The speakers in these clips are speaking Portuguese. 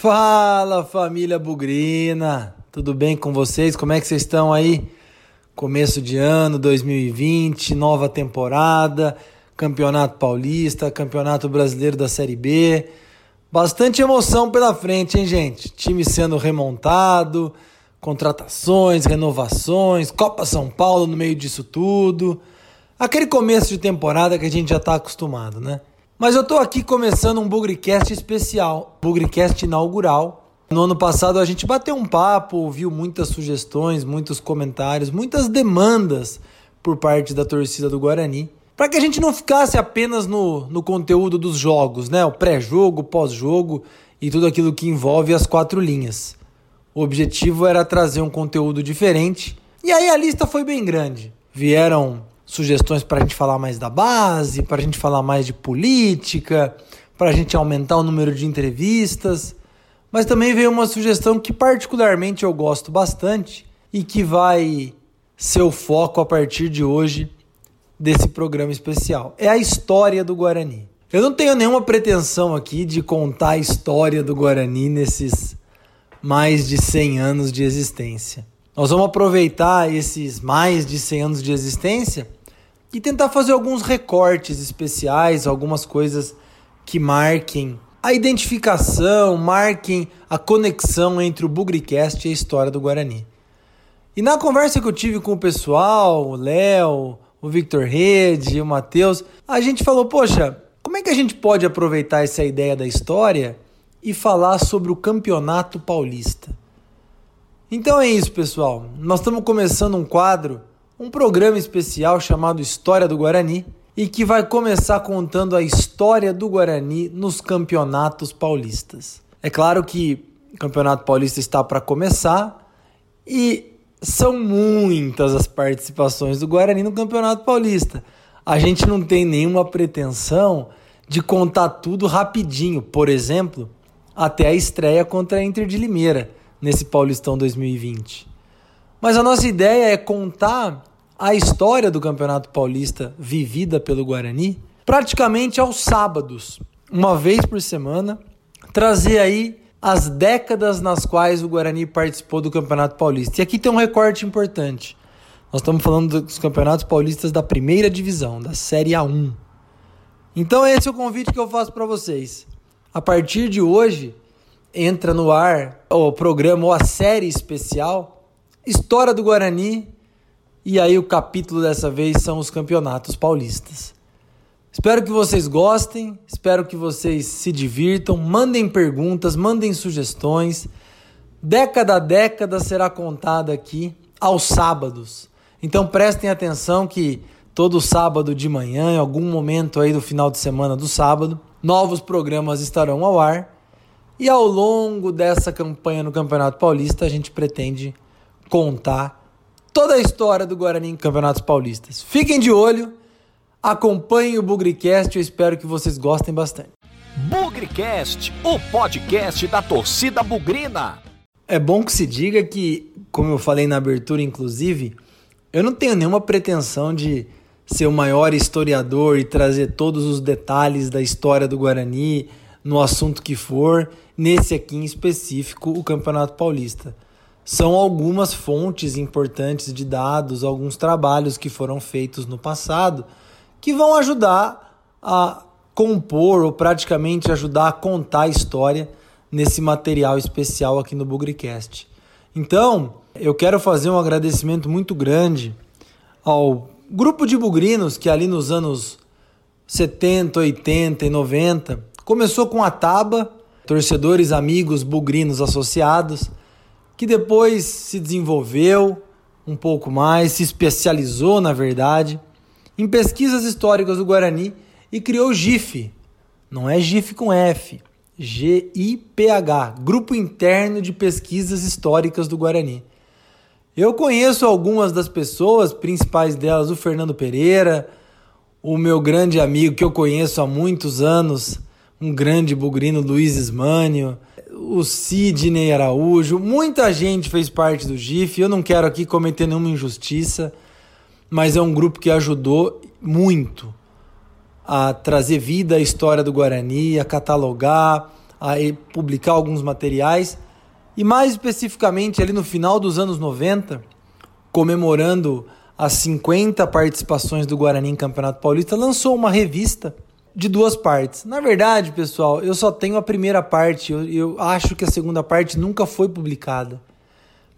Fala família Bugrina, tudo bem com vocês? Como é que vocês estão aí? Começo de ano 2020, nova temporada, Campeonato Paulista, Campeonato Brasileiro da Série B. Bastante emoção pela frente, hein, gente? Time sendo remontado, contratações, renovações, Copa São Paulo no meio disso tudo. Aquele começo de temporada que a gente já está acostumado, né? Mas eu tô aqui começando um Bugrecast especial, Bugrecast inaugural. No ano passado a gente bateu um papo, ouviu muitas sugestões, muitos comentários, muitas demandas por parte da torcida do Guarani, para que a gente não ficasse apenas no, no conteúdo dos jogos, né? O pré-jogo, pós-jogo e tudo aquilo que envolve as quatro linhas. O objetivo era trazer um conteúdo diferente. E aí a lista foi bem grande. Vieram sugestões para a gente falar mais da base, para a gente falar mais de política, para a gente aumentar o número de entrevistas. Mas também veio uma sugestão que, particularmente, eu gosto bastante e que vai ser o foco a partir de hoje desse programa especial. É a história do Guarani. Eu não tenho nenhuma pretensão aqui de contar a história do Guarani nesses mais de 100 anos de existência. Nós vamos aproveitar esses mais de 100 anos de existência e tentar fazer alguns recortes especiais, algumas coisas que marquem a identificação, marquem a conexão entre o Bugricast e a história do Guarani. E na conversa que eu tive com o pessoal, o Léo, o Victor Rede, o Matheus, a gente falou: poxa, como é que a gente pode aproveitar essa ideia da história e falar sobre o Campeonato Paulista? Então é isso, pessoal. Nós estamos começando um quadro um programa especial chamado História do Guarani e que vai começar contando a história do Guarani nos campeonatos paulistas. É claro que o Campeonato Paulista está para começar e são muitas as participações do Guarani no Campeonato Paulista. A gente não tem nenhuma pretensão de contar tudo rapidinho, por exemplo, até a estreia contra a Inter de Limeira nesse Paulistão 2020. Mas a nossa ideia é contar a história do Campeonato Paulista vivida pelo Guarani praticamente aos sábados, uma vez por semana, trazer aí as décadas nas quais o Guarani participou do Campeonato Paulista. E aqui tem um recorte importante. Nós estamos falando dos campeonatos paulistas da primeira divisão, da Série A1. Então esse é o convite que eu faço para vocês. A partir de hoje, entra no ar o programa ou a série especial História do Guarani e aí o capítulo dessa vez são os campeonatos paulistas. Espero que vocês gostem, espero que vocês se divirtam, mandem perguntas, mandem sugestões. Década a década será contada aqui aos sábados. Então prestem atenção que todo sábado de manhã, em algum momento aí do final de semana do sábado, novos programas estarão ao ar. E ao longo dessa campanha no Campeonato Paulista, a gente pretende contar toda a história do Guarani em Campeonatos Paulistas. Fiquem de olho, acompanhem o Bugricast, eu espero que vocês gostem bastante. Bugricast, o podcast da torcida bugrina. É bom que se diga que, como eu falei na abertura, inclusive, eu não tenho nenhuma pretensão de ser o maior historiador e trazer todos os detalhes da história do Guarani no assunto que for, nesse aqui em específico, o Campeonato Paulista são algumas fontes importantes de dados, alguns trabalhos que foram feitos no passado, que vão ajudar a compor ou praticamente ajudar a contar a história nesse material especial aqui no Bugricast. Então, eu quero fazer um agradecimento muito grande ao grupo de bugrinos que ali nos anos 70, 80 e 90 começou com a Taba, torcedores amigos bugrinos associados, que depois se desenvolveu um pouco mais, se especializou, na verdade, em pesquisas históricas do Guarani e criou o GIF. Não é GIF com F, G-I-P-H, Grupo Interno de Pesquisas Históricas do Guarani. Eu conheço algumas das pessoas, principais delas o Fernando Pereira, o meu grande amigo que eu conheço há muitos anos, um grande bugrino Luiz Ismânio, o Sidney Araújo, muita gente fez parte do GIF. Eu não quero aqui cometer nenhuma injustiça, mas é um grupo que ajudou muito a trazer vida à história do Guarani, a catalogar, a publicar alguns materiais e mais especificamente ali no final dos anos 90, comemorando as 50 participações do Guarani em Campeonato Paulista, lançou uma revista de duas partes. Na verdade, pessoal, eu só tenho a primeira parte, eu, eu acho que a segunda parte nunca foi publicada.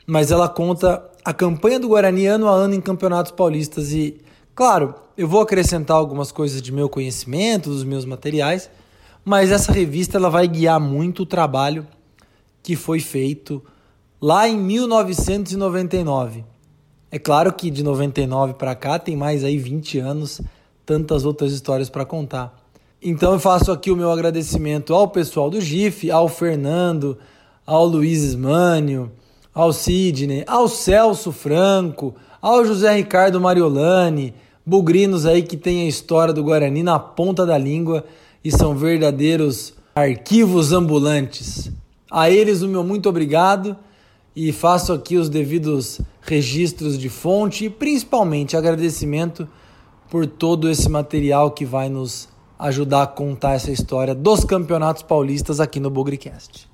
Mas ela conta a campanha do Guarani ano a ano em campeonatos paulistas e, claro, eu vou acrescentar algumas coisas de meu conhecimento, dos meus materiais, mas essa revista ela vai guiar muito o trabalho que foi feito lá em 1999. É claro que de 99 para cá tem mais aí 20 anos, tantas outras histórias para contar. Então eu faço aqui o meu agradecimento ao pessoal do GIF, ao Fernando, ao Luiz Ismânio, ao Sidney, ao Celso Franco, ao José Ricardo Mariolani, bugrinos aí que tem a história do Guarani na ponta da língua e são verdadeiros arquivos ambulantes. A eles o meu muito obrigado e faço aqui os devidos registros de fonte e principalmente agradecimento por todo esse material que vai nos ajudar a contar essa história dos campeonatos paulistas aqui no Bugrecast.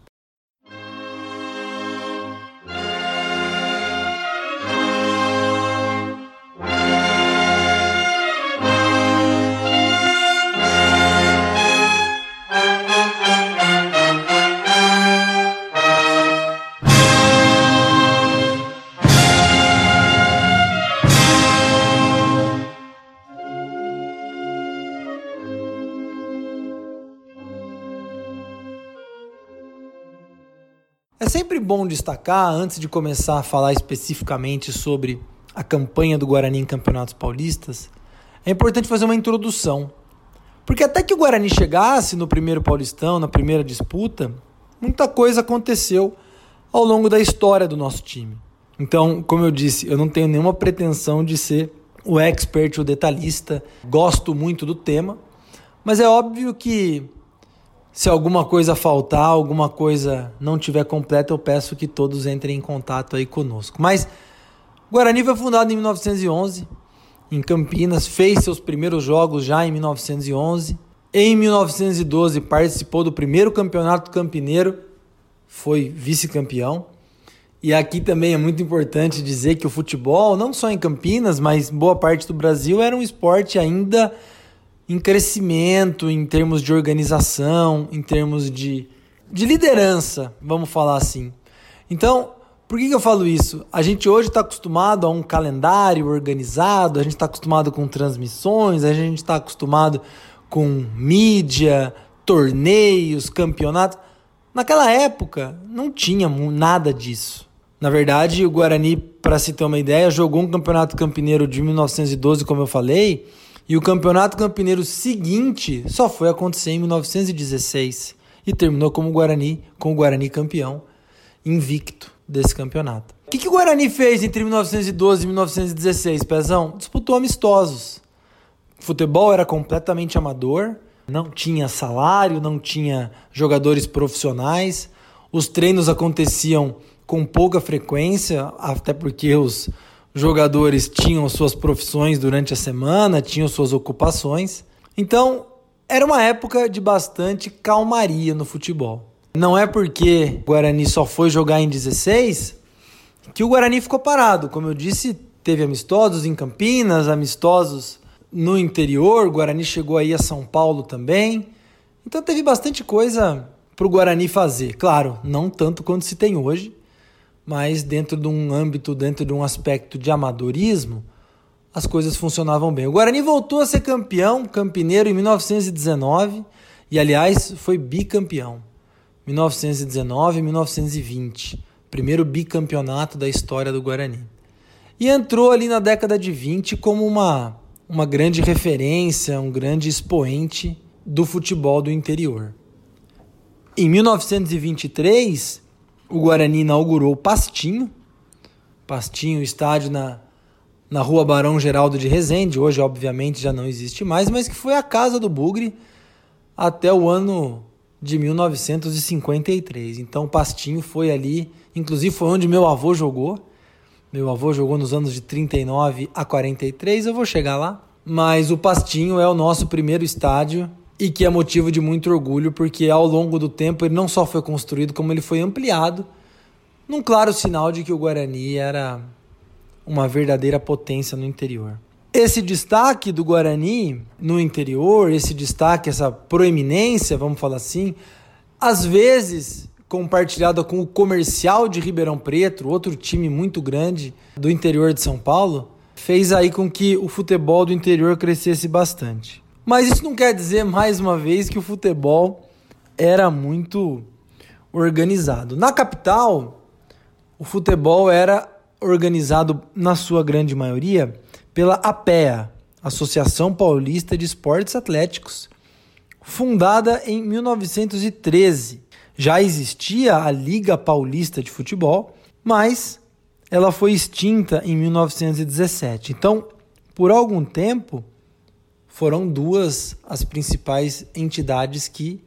É sempre bom destacar, antes de começar a falar especificamente sobre a campanha do Guarani em Campeonatos Paulistas, é importante fazer uma introdução. Porque até que o Guarani chegasse no primeiro Paulistão, na primeira disputa, muita coisa aconteceu ao longo da história do nosso time. Então, como eu disse, eu não tenho nenhuma pretensão de ser o expert, o detalhista, gosto muito do tema, mas é óbvio que se alguma coisa faltar, alguma coisa não tiver completa, eu peço que todos entrem em contato aí conosco. Mas Guarani foi fundado em 1911 em Campinas, fez seus primeiros jogos já em 1911. Em 1912 participou do primeiro campeonato campineiro, foi vice-campeão. E aqui também é muito importante dizer que o futebol, não só em Campinas, mas boa parte do Brasil, era um esporte ainda em crescimento, em termos de organização, em termos de, de liderança, vamos falar assim. Então, por que, que eu falo isso? A gente hoje está acostumado a um calendário organizado, a gente está acostumado com transmissões, a gente está acostumado com mídia, torneios, campeonatos. Naquela época não tinha nada disso. Na verdade, o Guarani, para se ter uma ideia, jogou um campeonato campineiro de 1912, como eu falei, e o campeonato campineiro seguinte só foi acontecer em 1916 e terminou como Guarani, com o Guarani campeão, invicto desse campeonato. O que, que o Guarani fez entre 1912 e 1916, Pezão? Disputou amistosos. O futebol era completamente amador, não tinha salário, não tinha jogadores profissionais. Os treinos aconteciam com pouca frequência, até porque os jogadores tinham suas profissões durante a semana, tinham suas ocupações. Então, era uma época de bastante calmaria no futebol. Não é porque o Guarani só foi jogar em 16 que o Guarani ficou parado. Como eu disse, teve amistosos em Campinas, amistosos no interior. O Guarani chegou aí a São Paulo também. Então teve bastante coisa para o Guarani fazer. Claro, não tanto quanto se tem hoje, mas dentro de um âmbito, dentro de um aspecto de amadorismo, as coisas funcionavam bem. O Guarani voltou a ser campeão, campineiro, em 1919 e, aliás, foi bicampeão. 1919 e 1920, primeiro bicampeonato da história do Guarani. E entrou ali na década de 20 como uma, uma grande referência, um grande expoente do futebol do interior. Em 1923, o Guarani inaugurou Pastinho. Pastinho, estádio na, na rua Barão Geraldo de Rezende, hoje obviamente já não existe mais, mas que foi a casa do Bugre até o ano de 1953. Então Pastinho foi ali, inclusive foi onde meu avô jogou. Meu avô jogou nos anos de 39 a 43, eu vou chegar lá. Mas o Pastinho é o nosso primeiro estádio e que é motivo de muito orgulho, porque ao longo do tempo ele não só foi construído, como ele foi ampliado, num claro sinal de que o Guarani era uma verdadeira potência no interior. Esse destaque do Guarani no interior, esse destaque, essa proeminência, vamos falar assim, às vezes compartilhada com o Comercial de Ribeirão Preto, outro time muito grande do interior de São Paulo, fez aí com que o futebol do interior crescesse bastante. Mas isso não quer dizer, mais uma vez, que o futebol era muito organizado. Na capital, o futebol era organizado, na sua grande maioria, pela APEA, Associação Paulista de Esportes Atléticos, fundada em 1913. Já existia a Liga Paulista de Futebol, mas ela foi extinta em 1917. Então, por algum tempo, foram duas as principais entidades que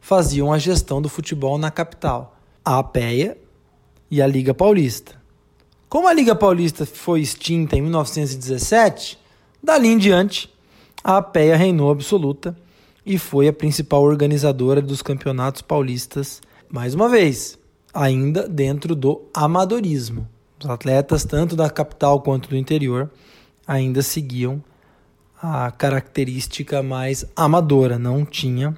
faziam a gestão do futebol na capital: a APEA e a Liga Paulista. Como a Liga Paulista foi extinta em 1917, dali em diante, a APEA reinou absoluta e foi a principal organizadora dos campeonatos paulistas, mais uma vez, ainda dentro do amadorismo. Os atletas, tanto da capital quanto do interior, ainda seguiam a característica mais amadora, não tinha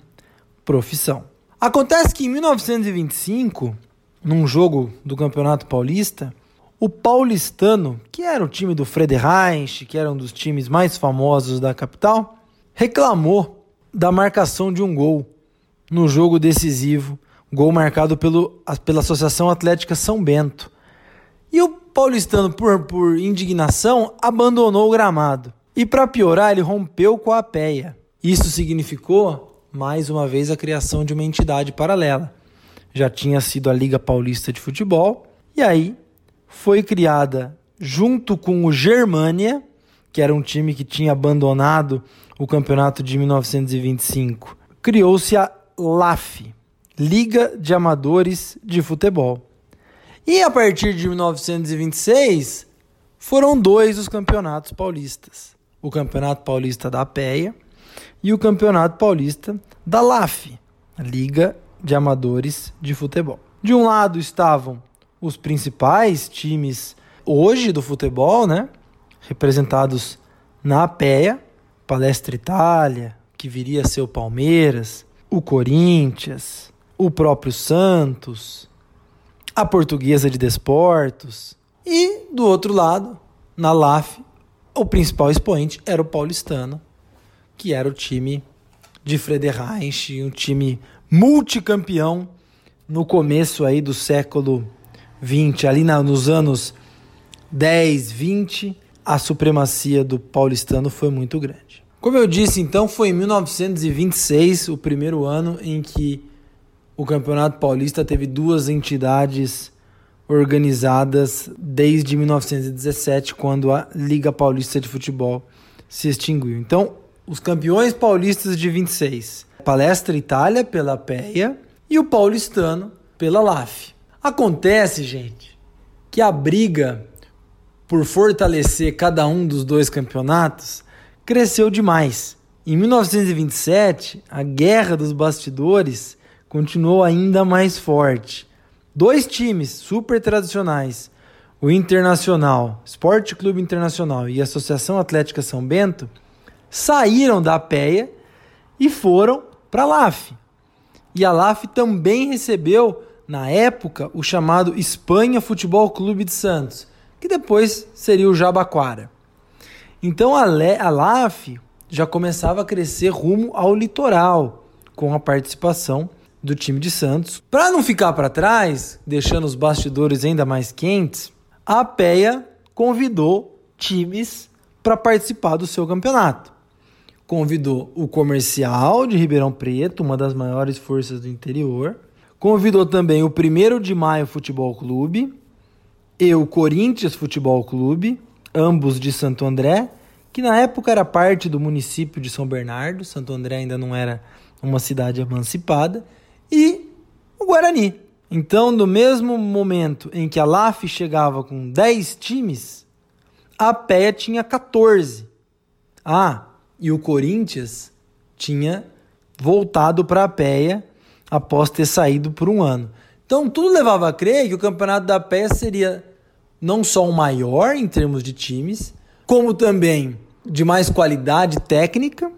profissão. Acontece que em 1925, num jogo do Campeonato Paulista, o Paulistano, que era o time do Frederich, que era um dos times mais famosos da capital, reclamou da marcação de um gol no jogo decisivo, gol marcado pelo, pela Associação Atlética São Bento. E o paulistano, por, por indignação, abandonou o gramado. E para piorar, ele rompeu com a APEA. Isso significou, mais uma vez, a criação de uma entidade paralela. Já tinha sido a Liga Paulista de Futebol, e aí foi criada junto com o Germânia, que era um time que tinha abandonado o campeonato de 1925. Criou-se a LAF, Liga de Amadores de Futebol. E a partir de 1926, foram dois os campeonatos paulistas o Campeonato Paulista da APEA e o Campeonato Paulista da LAF, Liga de Amadores de Futebol. De um lado estavam os principais times hoje do futebol, né? Representados na APEA, Palestra Itália, que viria a ser o Palmeiras, o Corinthians, o próprio Santos, a Portuguesa de Desportos. E do outro lado, na LAF, o principal expoente era o paulistano, que era o time de Frederich, um time multicampeão no começo aí do século 20, ali na, nos anos 10, 20, a supremacia do paulistano foi muito grande. Como eu disse, então, foi em 1926 o primeiro ano em que o Campeonato Paulista teve duas entidades organizadas desde 1917, quando a Liga Paulista de Futebol se extinguiu. Então, os campeões paulistas de 26, Palestra Itália pela PEA e o paulistano pela LAF. Acontece, gente, que a briga por fortalecer cada um dos dois campeonatos cresceu demais. Em 1927, a guerra dos bastidores continuou ainda mais forte. Dois times super tradicionais, o Internacional, Esporte Clube Internacional e a Associação Atlética São Bento, saíram da APEA e foram para a LAF. E a LAF também recebeu, na época, o chamado Espanha Futebol Clube de Santos, que depois seria o Jabaquara. Então a, a LAF já começava a crescer rumo ao litoral, com a participação do time de Santos. Para não ficar para trás, deixando os bastidores ainda mais quentes, a PEA convidou times para participar do seu campeonato. Convidou o Comercial de Ribeirão Preto, uma das maiores forças do interior. Convidou também o 1 de Maio Futebol Clube e o Corinthians Futebol Clube, ambos de Santo André, que na época era parte do município de São Bernardo. Santo André ainda não era uma cidade emancipada e o Guarani. Então, no mesmo momento em que a LAF chegava com 10 times, a PEA tinha 14. Ah, e o Corinthians tinha voltado para a PEA após ter saído por um ano. Então tudo levava a crer que o campeonato da PEA seria não só o maior em termos de times, como também de mais qualidade técnica.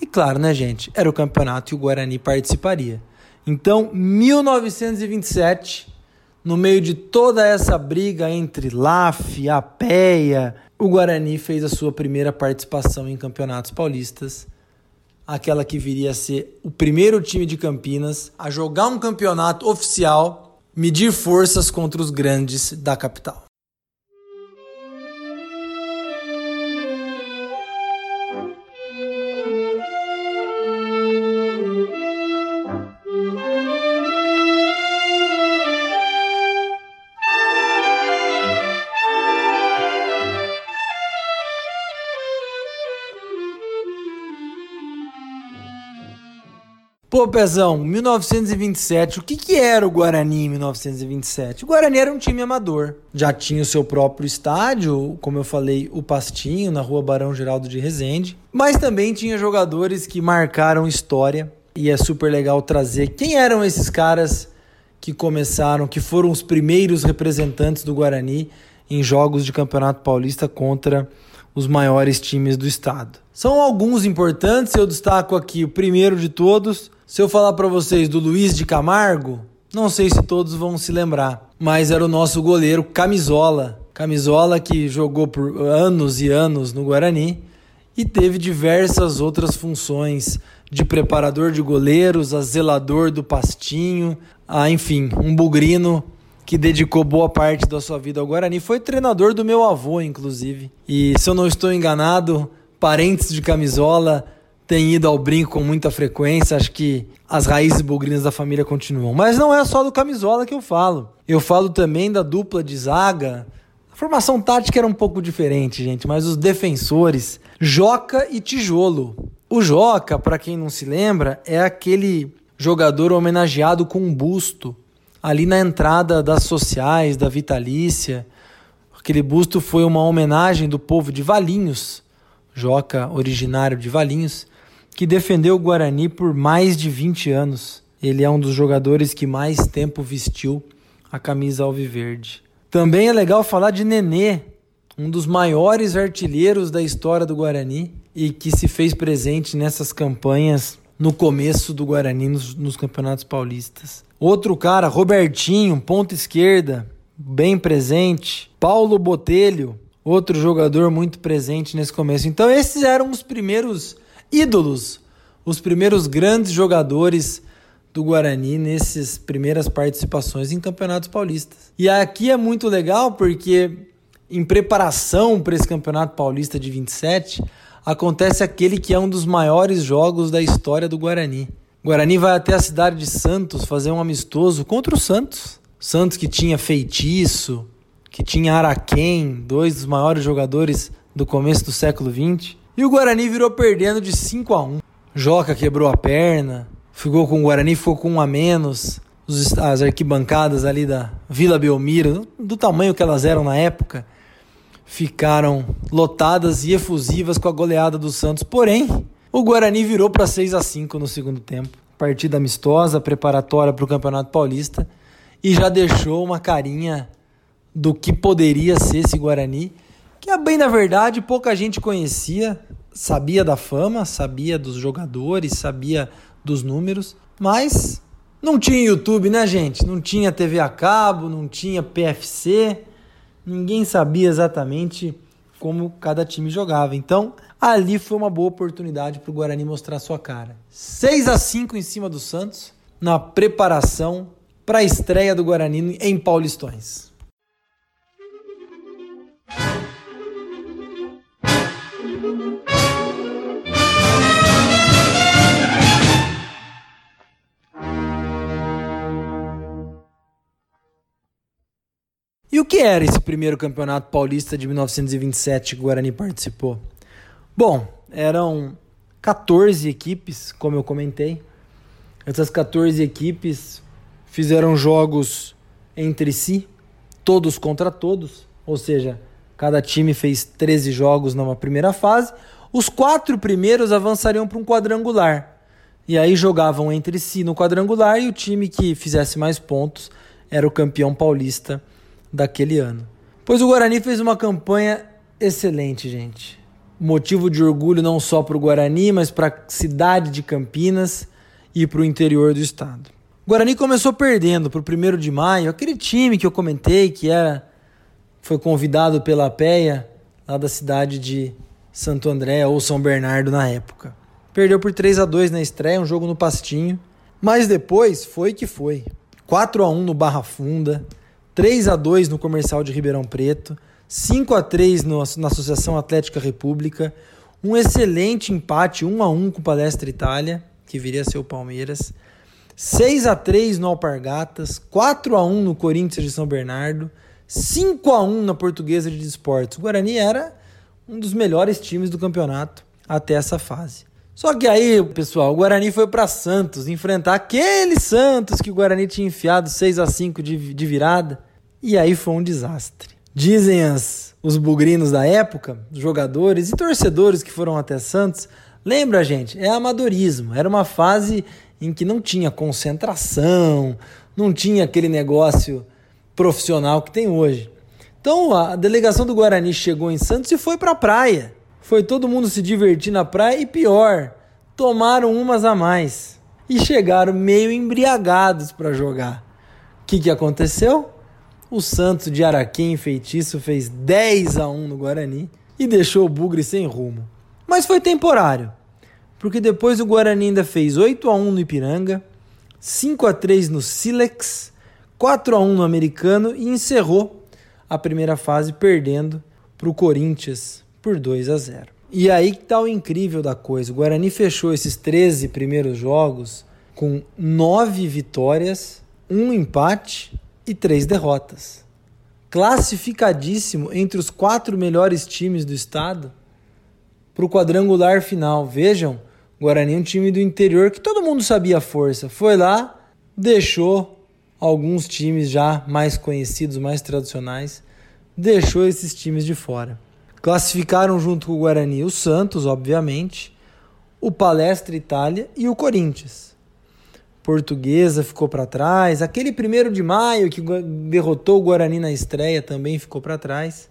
E claro, né, gente? Era o campeonato que o Guarani participaria. Então, 1927, no meio de toda essa briga entre LAF, APEA, o Guarani fez a sua primeira participação em campeonatos paulistas, aquela que viria a ser o primeiro time de Campinas a jogar um campeonato oficial, medir forças contra os grandes da capital. Pezão, 1927, o que, que era o Guarani em 1927? O Guarani era um time amador. Já tinha o seu próprio estádio, como eu falei, o Pastinho, na rua Barão Geraldo de Rezende. Mas também tinha jogadores que marcaram história. E é super legal trazer quem eram esses caras que começaram, que foram os primeiros representantes do Guarani em jogos de Campeonato Paulista contra os maiores times do estado. São alguns importantes, eu destaco aqui o primeiro de todos, se eu falar para vocês do Luiz de Camargo, não sei se todos vão se lembrar, mas era o nosso goleiro Camisola. Camisola que jogou por anos e anos no Guarani e teve diversas outras funções de preparador de goleiros, a zelador do pastinho, a, enfim, um bugrino que dedicou boa parte da sua vida ao Guarani. Foi treinador do meu avô, inclusive. E se eu não estou enganado, parentes de Camisola tem ido ao brinco com muita frequência, acho que as raízes bugrinas da família continuam. Mas não é só do camisola que eu falo. Eu falo também da dupla de zaga. A formação tática era um pouco diferente, gente, mas os defensores, Joca e Tijolo. O Joca, para quem não se lembra, é aquele jogador homenageado com um busto ali na entrada das sociais, da Vitalícia. Aquele busto foi uma homenagem do povo de Valinhos, Joca, originário de Valinhos, que defendeu o Guarani por mais de 20 anos. Ele é um dos jogadores que mais tempo vestiu a camisa alviverde. Também é legal falar de Nenê, um dos maiores artilheiros da história do Guarani e que se fez presente nessas campanhas no começo do Guarani nos, nos campeonatos paulistas. Outro cara, Robertinho, ponta esquerda, bem presente. Paulo Botelho, outro jogador muito presente nesse começo. Então esses eram os primeiros ídolos, os primeiros grandes jogadores do Guarani nessas primeiras participações em campeonatos paulistas. E aqui é muito legal porque em preparação para esse campeonato paulista de 27, acontece aquele que é um dos maiores jogos da história do Guarani. O Guarani vai até a cidade de Santos fazer um amistoso contra o Santos. Santos que tinha feitiço, que tinha Araquém, dois dos maiores jogadores do começo do século XX. E o Guarani virou perdendo de 5 a 1 Joca quebrou a perna, ficou com o Guarani, ficou com um a menos. as arquibancadas ali da Vila Belmiro, do tamanho que elas eram na época, ficaram lotadas e efusivas com a goleada do Santos. Porém, o Guarani virou para 6 a 5 no segundo tempo. Partida amistosa, preparatória para o Campeonato Paulista e já deixou uma carinha do que poderia ser esse Guarani que a bem na verdade pouca gente conhecia, sabia da fama, sabia dos jogadores, sabia dos números, mas não tinha YouTube, né, gente? Não tinha TV a cabo, não tinha PFC, ninguém sabia exatamente como cada time jogava. Então, ali foi uma boa oportunidade para o Guarani mostrar sua cara. 6 a 5 em cima do Santos na preparação para a estreia do Guarani em Paulistões. E o que era esse primeiro campeonato paulista de 1927 que o Guarani participou? Bom, eram 14 equipes, como eu comentei. Essas 14 equipes fizeram jogos entre si, todos contra todos, ou seja, cada time fez 13 jogos numa primeira fase. Os quatro primeiros avançariam para um quadrangular, E aí jogavam entre si no quadrangular e o time que fizesse mais pontos era o campeão paulista daquele ano. Pois o Guarani fez uma campanha excelente, gente. Motivo de orgulho não só para o Guarani, mas para a cidade de Campinas e para o interior do estado. O Guarani começou perdendo para o primeiro de maio, aquele time que eu comentei que era foi convidado pela PEA, lá da cidade de Santo André ou São Bernardo na época. Perdeu por 3 a 2 na estreia, um jogo no Pastinho, mas depois foi que foi. 4 a 1 no Barra Funda, 3 a 2 no Comercial de Ribeirão Preto, 5 a 3 no, na Associação Atlética República, um excelente empate 1 a 1 com o Palestra Itália, que viria a ser o Palmeiras, 6 a 3 no Alpargatas, 4 a 1 no Corinthians de São Bernardo, 5 a 1 na Portuguesa de Esportes. O Guarani era um dos melhores times do campeonato até essa fase. Só que aí, pessoal, o Guarani foi para Santos enfrentar aquele Santos que o Guarani tinha enfiado 6 a 5 de, de virada. E aí foi um desastre. Dizem as, os bugrinos da época, jogadores e torcedores que foram até Santos, lembra, gente, é amadorismo. Era uma fase em que não tinha concentração, não tinha aquele negócio profissional que tem hoje. Então a delegação do Guarani chegou em Santos e foi para a praia. Foi todo mundo se divertir na praia e pior, tomaram umas a mais e chegaram meio embriagados para jogar. O que, que aconteceu? O Santos de Araquém feitiço fez 10 a 1 no Guarani e deixou o Bugre sem rumo. Mas foi temporário, porque depois o Guarani ainda fez 8 a 1 no Ipiranga, 5 a 3 no Silex, 4 a 1 no Americano e encerrou a primeira fase perdendo para o Corinthians por 2 a 0. E aí que tá o incrível da coisa. O Guarani fechou esses 13 primeiros jogos com 9 vitórias, um empate e 3 derrotas. Classificadíssimo entre os quatro melhores times do estado para o quadrangular final. Vejam, Guarani é um time do interior que todo mundo sabia a força. Foi lá, deixou alguns times já mais conhecidos, mais tradicionais, deixou esses times de fora. Classificaram junto com o Guarani o Santos, obviamente, o Palestra Itália e o Corinthians. Portuguesa ficou para trás. Aquele primeiro de maio que derrotou o Guarani na estreia também ficou para trás.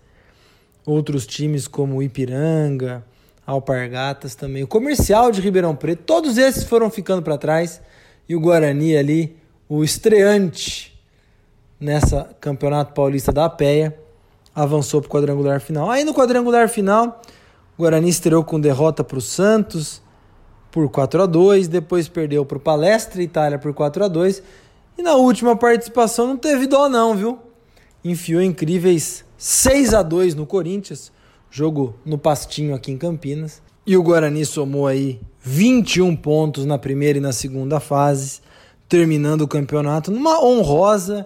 Outros times como Ipiranga, Alpargatas também. O Comercial de Ribeirão Preto, todos esses foram ficando para trás. E o Guarani ali, o estreante nessa Campeonato Paulista da Péia, avançou para o quadrangular final. Aí no quadrangular final, o Guarani estreou com derrota para o Santos por 4 a 2 depois perdeu para o Palestra Itália por 4 a 2 e na última participação não teve dó não, viu? Enfiou incríveis 6 a 2 no Corinthians, jogo no Pastinho aqui em Campinas. E o Guarani somou aí 21 pontos na primeira e na segunda fase, terminando o campeonato numa honrosa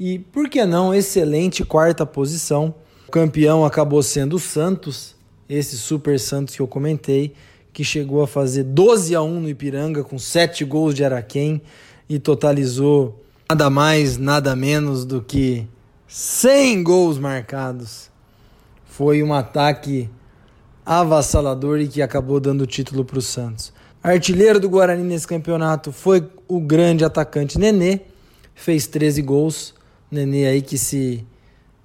e, por que não, excelente quarta posição. O campeão acabou sendo o Santos, esse Super Santos que eu comentei, que chegou a fazer 12 a 1 no Ipiranga com 7 gols de Araquém e totalizou nada mais, nada menos do que 100 gols marcados. Foi um ataque avassalador e que acabou dando o título para o Santos. Artilheiro do Guarani nesse campeonato foi o grande atacante Nenê, fez 13 gols. Nenê aí que se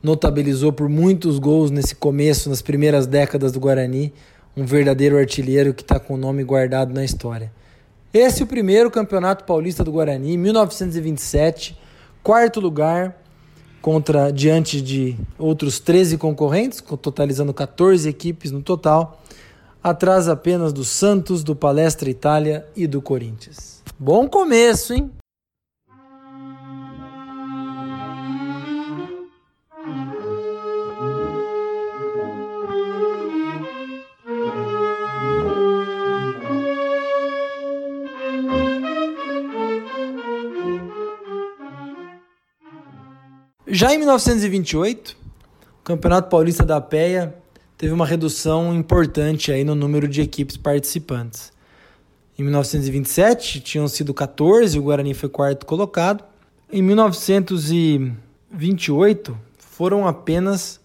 notabilizou por muitos gols nesse começo, nas primeiras décadas do Guarani, um verdadeiro artilheiro que está com o nome guardado na história. Esse é o primeiro campeonato paulista do Guarani, 1927, quarto lugar contra diante de outros 13 concorrentes, totalizando 14 equipes no total, atrás apenas do Santos, do Palestra Itália e do Corinthians. Bom começo, hein? Já em 1928, o Campeonato Paulista da Péia teve uma redução importante aí no número de equipes participantes. Em 1927 tinham sido 14, o Guarani foi quarto colocado. Em 1928 foram apenas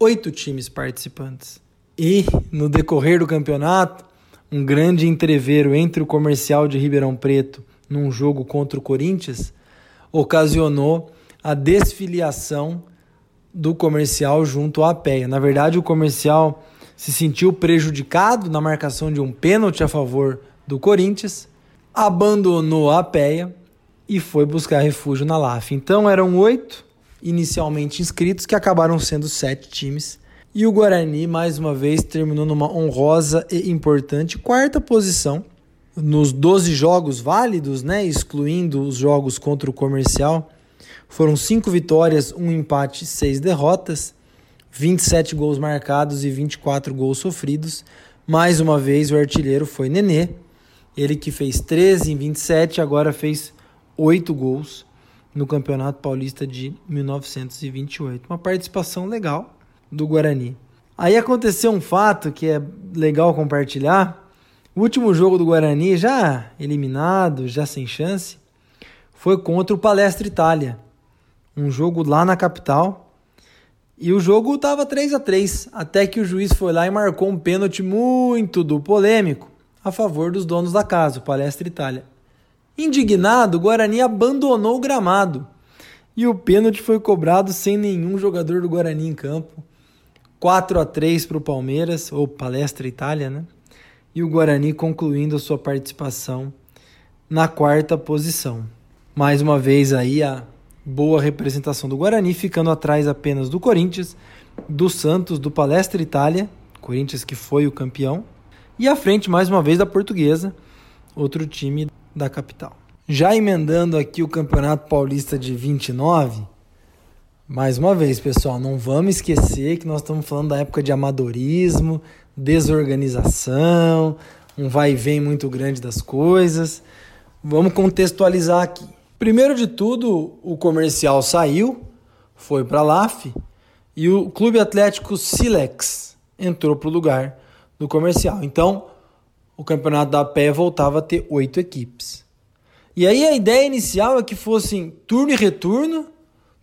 oito times participantes. E no decorrer do campeonato, um grande entreveiro entre o comercial de Ribeirão Preto num jogo contra o Corinthians, ocasionou a desfiliação do comercial junto à APEA. Na verdade, o comercial se sentiu prejudicado na marcação de um pênalti a favor do Corinthians, abandonou a APEA e foi buscar refúgio na LAF. Então eram oito inicialmente inscritos que acabaram sendo sete times. E o Guarani, mais uma vez, terminou numa honrosa e importante quarta posição. Nos 12 jogos válidos, né, excluindo os jogos contra o comercial, foram cinco vitórias, um empate, seis derrotas, 27 gols marcados e 24 gols sofridos. Mais uma vez, o artilheiro foi Nenê, ele que fez 13 em 27, agora fez 8 gols no Campeonato Paulista de 1928. Uma participação legal do Guarani. Aí aconteceu um fato que é legal compartilhar. O último jogo do Guarani, já eliminado, já sem chance, foi contra o Palestra Itália. Um jogo lá na capital. E o jogo estava 3 a 3 até que o juiz foi lá e marcou um pênalti muito do polêmico a favor dos donos da casa, o Palestra Itália. Indignado, o Guarani abandonou o gramado e o pênalti foi cobrado sem nenhum jogador do Guarani em campo. 4 a 3 para o Palmeiras, ou Palestra Itália, né? E o Guarani concluindo a sua participação na quarta posição. Mais uma vez aí a boa representação do Guarani, ficando atrás apenas do Corinthians, do Santos, do Palestra Itália, Corinthians que foi o campeão, e à frente, mais uma vez, da Portuguesa, outro time da capital. Já emendando aqui o Campeonato Paulista de 29, mais uma vez, pessoal, não vamos esquecer que nós estamos falando da época de amadorismo, desorganização, um vai e vem muito grande das coisas. Vamos contextualizar aqui. Primeiro de tudo, o comercial saiu, foi para a LAF e o Clube Atlético Silex entrou para o lugar do comercial. Então, o campeonato da pé voltava a ter oito equipes. E aí a ideia inicial é que fossem turno e retorno,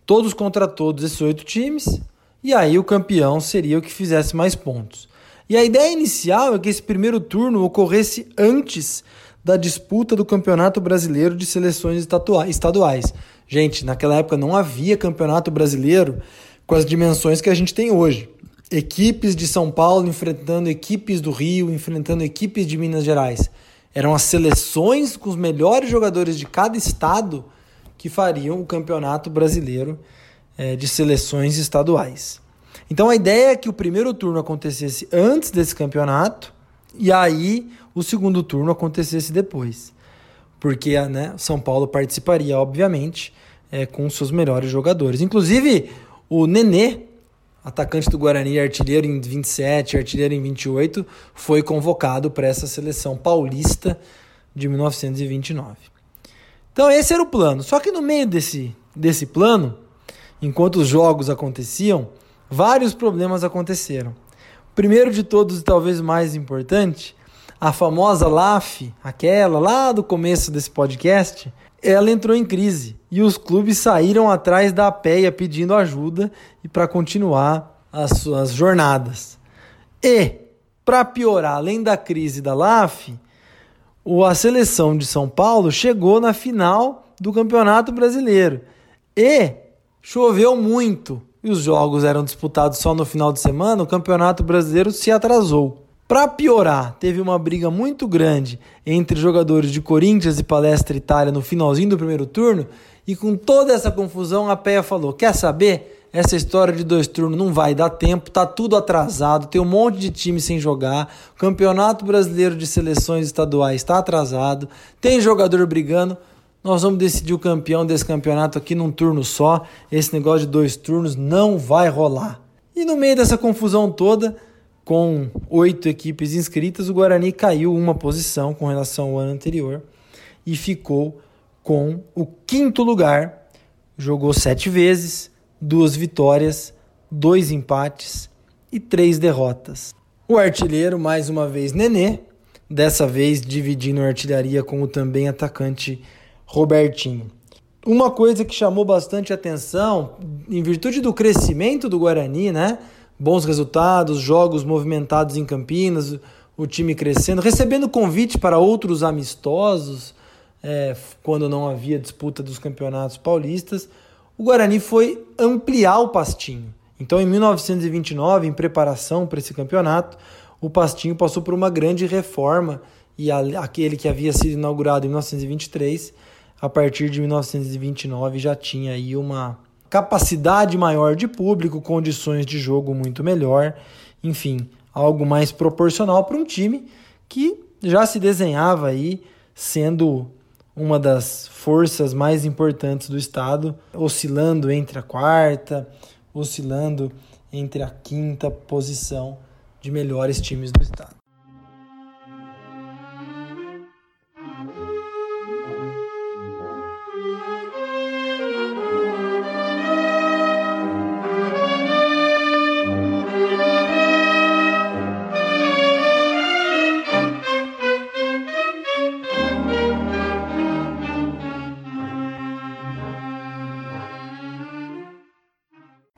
todos contra todos esses oito times, e aí o campeão seria o que fizesse mais pontos. E a ideia inicial é que esse primeiro turno ocorresse antes da disputa do Campeonato Brasileiro de Seleções Estaduais. Gente, naquela época não havia Campeonato Brasileiro com as dimensões que a gente tem hoje equipes de São Paulo enfrentando equipes do Rio, enfrentando equipes de Minas Gerais. Eram as seleções com os melhores jogadores de cada estado que fariam o campeonato brasileiro é, de seleções estaduais. Então a ideia é que o primeiro turno acontecesse antes desse campeonato e aí o segundo turno acontecesse depois. Porque né, São Paulo participaria, obviamente, é, com seus melhores jogadores. Inclusive, o Nenê, atacante do Guarani, artilheiro em 27, artilheiro em 28, foi convocado para essa seleção paulista de 1929. Então esse era o plano. Só que no meio desse, desse plano, enquanto os jogos aconteciam, vários problemas aconteceram. Primeiro de todos e talvez mais importante, a famosa LAF, aquela lá do começo desse podcast, ela entrou em crise e os clubes saíram atrás da PEA pedindo ajuda e para continuar as suas jornadas. E, para piorar, além da crise da LAF, a seleção de São Paulo chegou na final do Campeonato Brasileiro e choveu muito e os jogos eram disputados só no final de semana, o Campeonato Brasileiro se atrasou. Para piorar, teve uma briga muito grande entre jogadores de Corinthians e Palestra Itália no finalzinho do primeiro turno, e com toda essa confusão a PEA falou: "Quer saber? Essa história de dois turnos não vai dar tempo, tá tudo atrasado, tem um monte de time sem jogar, o Campeonato Brasileiro de Seleções Estaduais está atrasado, tem jogador brigando, nós vamos decidir o campeão desse campeonato aqui num turno só. Esse negócio de dois turnos não vai rolar. E no meio dessa confusão toda, com oito equipes inscritas, o Guarani caiu uma posição com relação ao ano anterior e ficou com o quinto lugar. Jogou sete vezes, duas vitórias, dois empates e três derrotas. O artilheiro, mais uma vez, Nenê, dessa vez dividindo a artilharia com o também atacante Robertinho. Uma coisa que chamou bastante atenção, em virtude do crescimento do Guarani, né? Bons resultados, jogos movimentados em Campinas, o time crescendo, recebendo convite para outros amistosos, é, quando não havia disputa dos campeonatos paulistas, o Guarani foi ampliar o Pastinho. Então, em 1929, em preparação para esse campeonato, o Pastinho passou por uma grande reforma e aquele que havia sido inaugurado em 1923, a partir de 1929 já tinha aí uma capacidade maior de público, condições de jogo muito melhor, enfim, algo mais proporcional para um time que já se desenhava aí sendo uma das forças mais importantes do estado, oscilando entre a quarta, oscilando entre a quinta posição de melhores times do estado.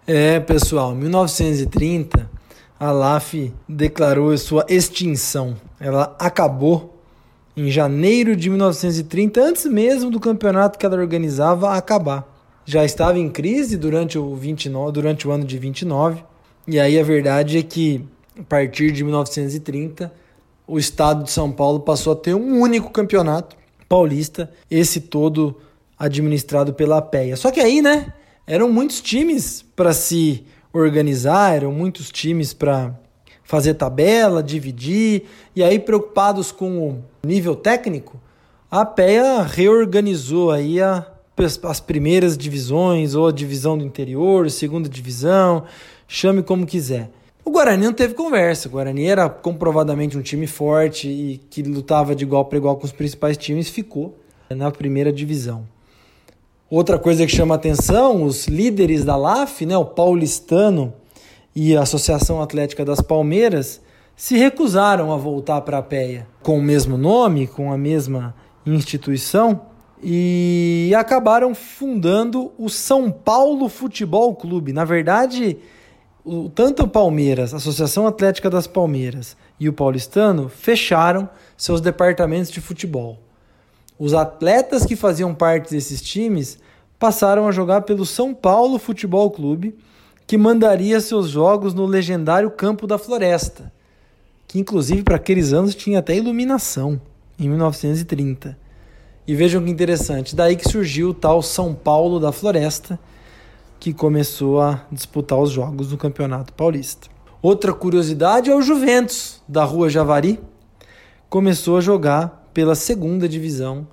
É, pessoal, 1930 a LAF declarou sua extinção. Ela acabou em janeiro de 1930, antes mesmo do campeonato que ela organizava acabar. Já estava em crise durante o, 29, durante o ano de 29, e aí a verdade é que a partir de 1930 o estado de São Paulo passou a ter um único campeonato paulista, esse todo administrado pela PEA. Só que aí, né, eram muitos times para se organizar, eram muitos times para fazer tabela, dividir, e aí preocupados com o nível técnico, a PEA reorganizou aí a, as primeiras divisões, ou a divisão do interior, segunda divisão, chame como quiser. O Guarani não teve conversa. O Guarani era comprovadamente um time forte e que lutava de igual para igual com os principais times, ficou na primeira divisão. Outra coisa que chama atenção, os líderes da LAF, né, o paulistano e a Associação Atlética das Palmeiras, se recusaram a voltar para a PEA com o mesmo nome, com a mesma instituição, e acabaram fundando o São Paulo Futebol Clube. Na verdade, o, tanto o Palmeiras, a Associação Atlética das Palmeiras e o Paulistano fecharam seus departamentos de futebol. Os atletas que faziam parte desses times passaram a jogar pelo São Paulo Futebol Clube, que mandaria seus jogos no legendário Campo da Floresta, que inclusive para aqueles anos tinha até iluminação, em 1930. E vejam que interessante, daí que surgiu o tal São Paulo da Floresta, que começou a disputar os jogos do Campeonato Paulista. Outra curiosidade é o Juventus, da Rua Javari, começou a jogar pela segunda divisão,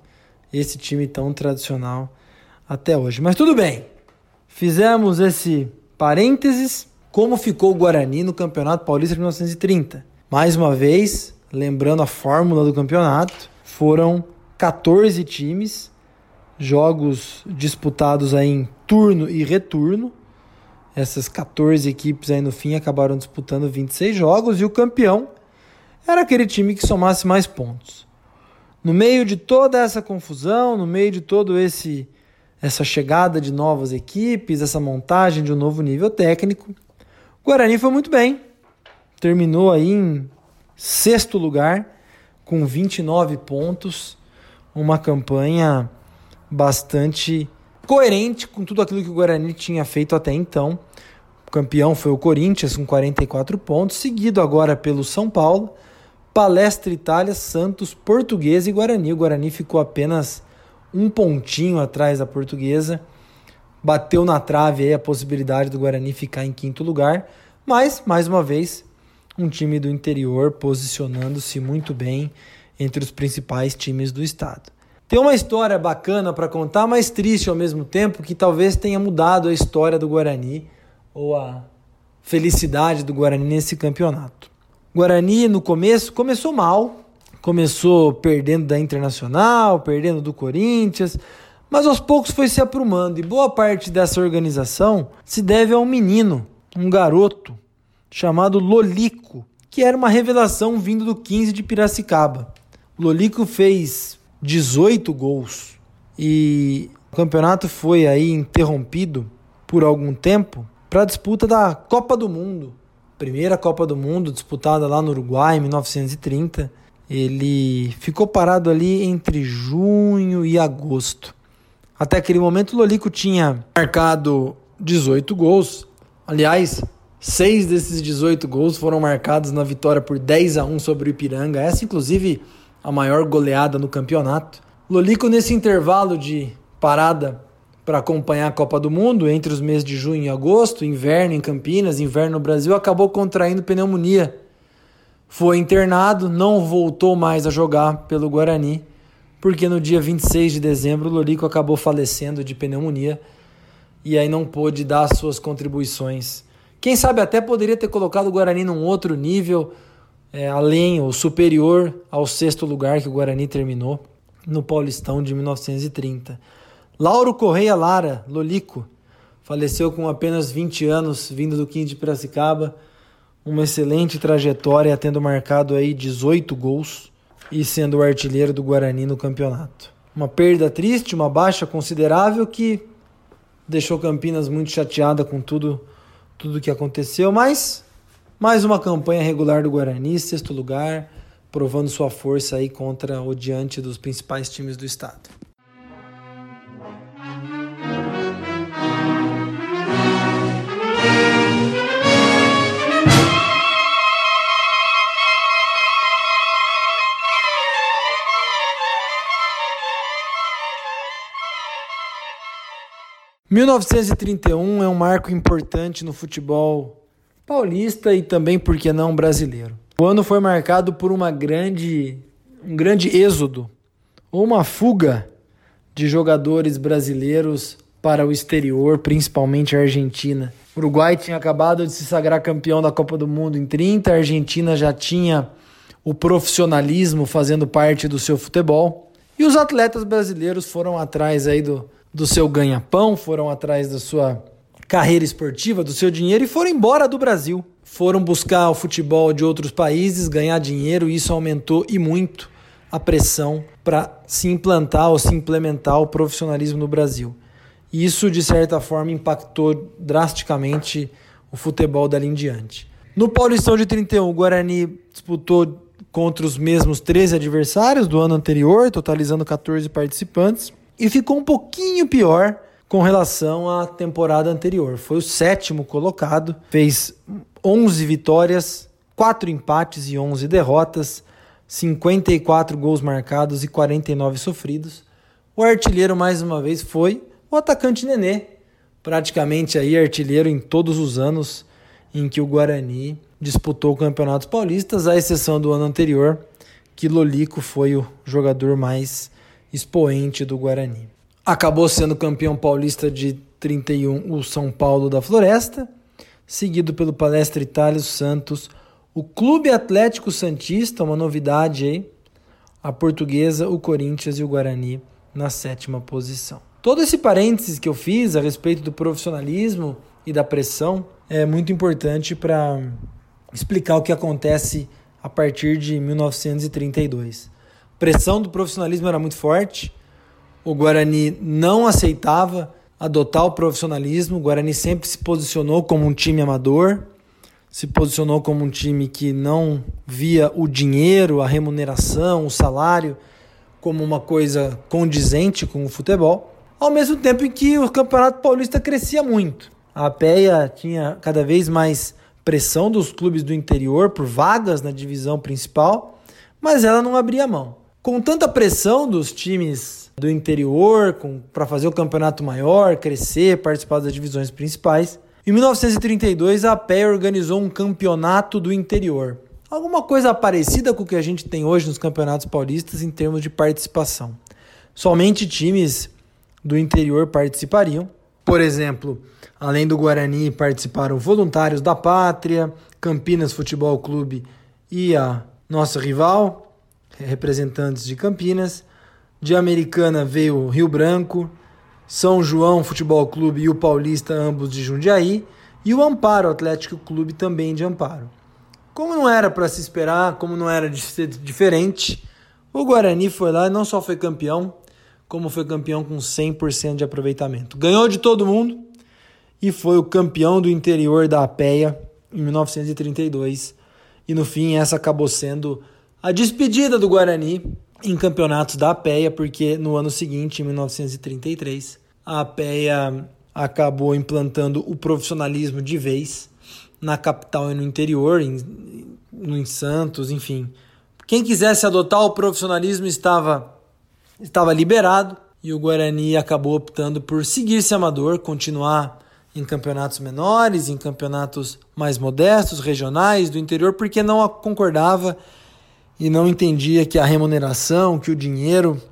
esse time tão tradicional até hoje. Mas tudo bem, fizemos esse parênteses. Como ficou o Guarani no Campeonato Paulista de 1930? Mais uma vez, lembrando a fórmula do campeonato, foram 14 times, jogos disputados aí em turno e retorno. Essas 14 equipes aí no fim acabaram disputando 26 jogos e o campeão era aquele time que somasse mais pontos. No meio de toda essa confusão, no meio de todo esse essa chegada de novas equipes, essa montagem de um novo nível técnico. O Guarani foi muito bem. Terminou aí em sexto lugar, com 29 pontos. Uma campanha bastante coerente com tudo aquilo que o Guarani tinha feito até então. O campeão foi o Corinthians com 44 pontos, seguido agora pelo São Paulo, Palestra Itália, Santos, Portuguesa e Guarani. O Guarani ficou apenas um pontinho atrás da portuguesa. Bateu na trave aí a possibilidade do Guarani ficar em quinto lugar, mas, mais uma vez, um time do interior posicionando-se muito bem entre os principais times do estado. Tem uma história bacana para contar, mas triste ao mesmo tempo, que talvez tenha mudado a história do Guarani ou a felicidade do Guarani nesse campeonato. Guarani no começo começou mal, Começou perdendo da Internacional, perdendo do Corinthians, mas aos poucos foi se aprumando. E boa parte dessa organização se deve a um menino, um garoto chamado Lolico, que era uma revelação vindo do 15 de Piracicaba. Lolico fez 18 gols e o campeonato foi aí interrompido por algum tempo para a disputa da Copa do Mundo primeira Copa do Mundo disputada lá no Uruguai em 1930. Ele ficou parado ali entre junho e agosto. Até aquele momento, o Lolico tinha marcado 18 gols. Aliás, seis desses 18 gols foram marcados na vitória por 10 a 1 sobre o Ipiranga. Essa, inclusive, a maior goleada no campeonato. Lolico, nesse intervalo de parada para acompanhar a Copa do Mundo, entre os meses de junho e agosto, inverno em Campinas, inverno no Brasil, acabou contraindo pneumonia. Foi internado, não voltou mais a jogar pelo Guarani, porque no dia 26 de dezembro o Lorico acabou falecendo de pneumonia e aí não pôde dar suas contribuições. Quem sabe até poderia ter colocado o Guarani num outro nível, é, além ou superior ao sexto lugar que o Guarani terminou no Paulistão de 1930. Lauro Correia Lara, Lolico, faleceu com apenas 20 anos, vindo do 15 de Piracicaba, uma excelente trajetória, tendo marcado aí 18 gols e sendo o artilheiro do Guarani no campeonato. Uma perda triste, uma baixa considerável que deixou Campinas muito chateada com tudo tudo que aconteceu, mas mais uma campanha regular do Guarani, sexto lugar, provando sua força aí contra o diante dos principais times do estado. 1931 é um marco importante no futebol paulista e também, por que não, brasileiro. O ano foi marcado por uma grande, um grande êxodo, ou uma fuga de jogadores brasileiros para o exterior, principalmente a Argentina. O Uruguai tinha acabado de se sagrar campeão da Copa do Mundo em 30, a Argentina já tinha o profissionalismo fazendo parte do seu futebol. E os atletas brasileiros foram atrás aí do, do seu ganha-pão, foram atrás da sua carreira esportiva, do seu dinheiro e foram embora do Brasil. Foram buscar o futebol de outros países, ganhar dinheiro, e isso aumentou e muito a pressão para se implantar ou se implementar o profissionalismo no Brasil. Isso, de certa forma, impactou drasticamente o futebol dali em diante. No Paulistão de 31, o Guarani disputou contra os mesmos 13 adversários do ano anterior, totalizando 14 participantes e ficou um pouquinho pior com relação à temporada anterior. Foi o sétimo colocado, fez 11 vitórias, 4 empates e 11 derrotas, 54 gols marcados e 49 sofridos. O artilheiro mais uma vez foi o atacante Nenê, praticamente aí artilheiro em todos os anos em que o Guarani disputou campeonatos paulistas, à exceção do ano anterior, que Lolico foi o jogador mais expoente do Guarani. Acabou sendo campeão paulista de 31 o São Paulo da Floresta, seguido pelo Palestra Itália Santos, o Clube Atlético Santista, uma novidade aí, a Portuguesa, o Corinthians e o Guarani na sétima posição. Todo esse parênteses que eu fiz a respeito do profissionalismo e da pressão é muito importante para explicar o que acontece a partir de 1932 pressão do profissionalismo era muito forte. O Guarani não aceitava adotar o profissionalismo. O Guarani sempre se posicionou como um time amador, se posicionou como um time que não via o dinheiro, a remuneração, o salário como uma coisa condizente com o futebol. Ao mesmo tempo em que o Campeonato Paulista crescia muito. A PEA tinha cada vez mais pressão dos clubes do interior por vagas na divisão principal, mas ela não abria mão. Com tanta pressão dos times do interior para fazer o campeonato maior, crescer, participar das divisões principais, em 1932 a PE organizou um campeonato do interior. Alguma coisa parecida com o que a gente tem hoje nos campeonatos paulistas em termos de participação. Somente times do interior participariam. Por exemplo, além do Guarani, participaram Voluntários da Pátria, Campinas Futebol Clube e a nossa rival, representantes de Campinas. De Americana veio Rio Branco, São João Futebol Clube e o Paulista, ambos de Jundiaí, e o Amparo Atlético Clube também de Amparo. Como não era para se esperar, como não era de ser diferente, o Guarani foi lá e não só foi campeão, como foi campeão com 100% de aproveitamento. Ganhou de todo mundo e foi o campeão do interior da APEA em 1932. E no fim, essa acabou sendo a despedida do Guarani em campeonatos da APEA, porque no ano seguinte, em 1933, a APEA acabou implantando o profissionalismo de vez na capital e no interior, em, em Santos, enfim. Quem quisesse adotar o profissionalismo estava, estava liberado e o Guarani acabou optando por seguir-se amador, continuar em campeonatos menores, em campeonatos mais modestos, regionais, do interior, porque não concordava e não entendia que a remuneração, que o dinheiro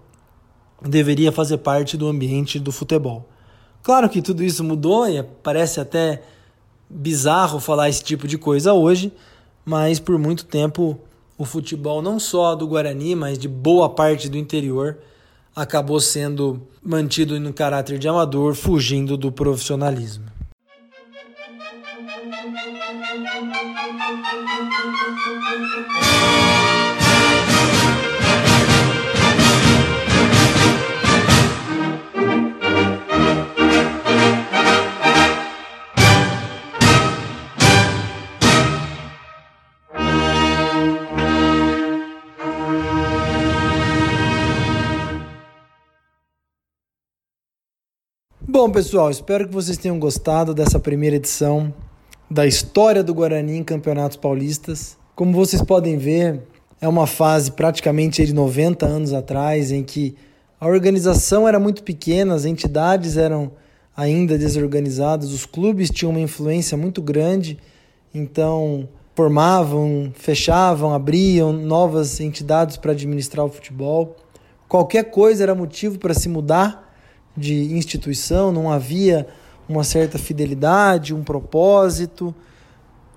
deveria fazer parte do ambiente do futebol. Claro que tudo isso mudou e parece até bizarro falar esse tipo de coisa hoje, mas por muito tempo o futebol não só do Guarani, mas de boa parte do interior acabou sendo mantido no caráter de amador, fugindo do profissionalismo. Bom, pessoal, espero que vocês tenham gostado dessa primeira edição da história do Guarani em Campeonatos Paulistas. Como vocês podem ver, é uma fase praticamente de 90 anos atrás em que a organização era muito pequena, as entidades eram ainda desorganizadas, os clubes tinham uma influência muito grande, então formavam, fechavam, abriam novas entidades para administrar o futebol. Qualquer coisa era motivo para se mudar de instituição, não havia uma certa fidelidade, um propósito.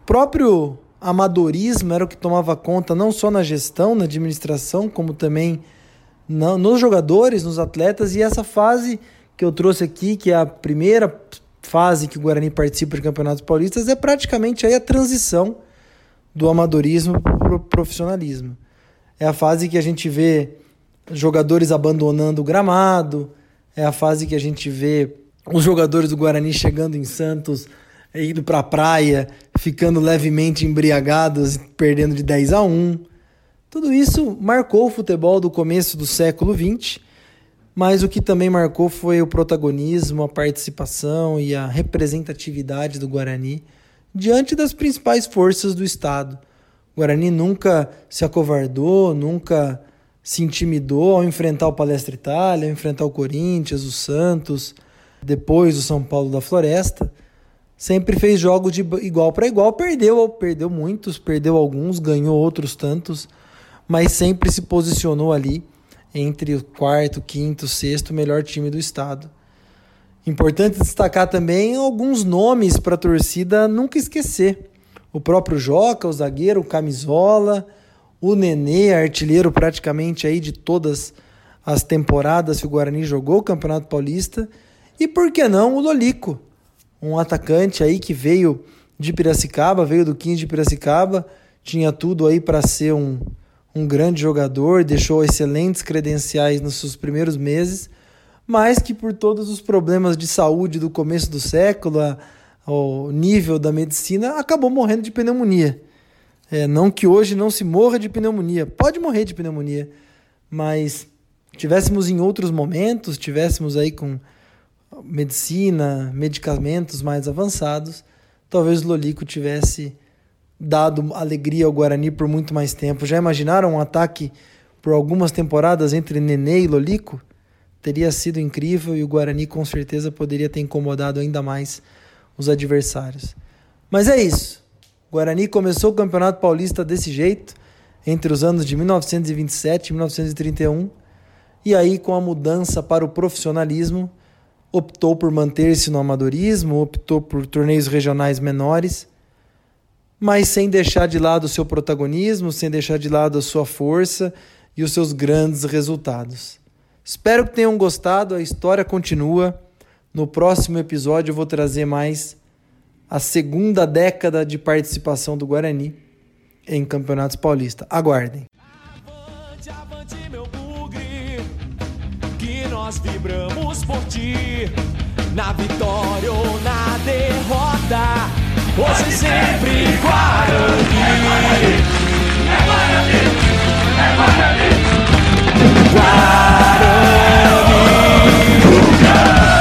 O próprio amadorismo era o que tomava conta não só na gestão, na administração, como também nos jogadores, nos atletas. E essa fase que eu trouxe aqui, que é a primeira fase que o Guarani participa de campeonatos paulistas, é praticamente aí a transição do amadorismo para o profissionalismo. É a fase que a gente vê jogadores abandonando o gramado, é a fase que a gente vê os jogadores do Guarani chegando em Santos, indo para a praia, ficando levemente embriagados, perdendo de 10 a 1. Tudo isso marcou o futebol do começo do século XX, mas o que também marcou foi o protagonismo, a participação e a representatividade do Guarani diante das principais forças do Estado. O Guarani nunca se acovardou, nunca se intimidou ao enfrentar o Palestra Itália, ao enfrentar o Corinthians, o Santos, depois o São Paulo da Floresta. Sempre fez jogos de igual para igual, perdeu, perdeu muitos, perdeu alguns, ganhou outros tantos, mas sempre se posicionou ali entre o quarto, quinto, sexto melhor time do estado. Importante destacar também alguns nomes para a torcida nunca esquecer. O próprio Joca, o zagueiro, o Camisola, o Nenê, artilheiro praticamente aí de todas as temporadas que o Guarani jogou o Campeonato Paulista. E por que não o Lolico, um atacante aí que veio de Piracicaba, veio do 15 de Piracicaba, tinha tudo aí para ser um, um grande jogador, deixou excelentes credenciais nos seus primeiros meses, mas que por todos os problemas de saúde do começo do século, a, o nível da medicina, acabou morrendo de pneumonia. É, não que hoje não se morra de pneumonia, pode morrer de pneumonia, mas tivéssemos em outros momentos, tivéssemos aí com medicina, medicamentos mais avançados, talvez o Lolico tivesse dado alegria ao Guarani por muito mais tempo. Já imaginaram um ataque por algumas temporadas entre Nenê e Lolico? Teria sido incrível e o Guarani com certeza poderia ter incomodado ainda mais os adversários. Mas é isso. Guarani começou o Campeonato Paulista desse jeito, entre os anos de 1927 e 1931, e aí, com a mudança para o profissionalismo, optou por manter-se no amadorismo, optou por torneios regionais menores, mas sem deixar de lado o seu protagonismo, sem deixar de lado a sua força e os seus grandes resultados. Espero que tenham gostado, a história continua. No próximo episódio eu vou trazer mais a segunda década de participação do Guarani em campeonatos paulistas. Aguardem. Avante, avante, meu bugre, que nós vibramos por ti, na vitória ou na derrota, hoje sempre Guarani. É Guarani, é Guarani, é Guarani. Guarani. Guarani.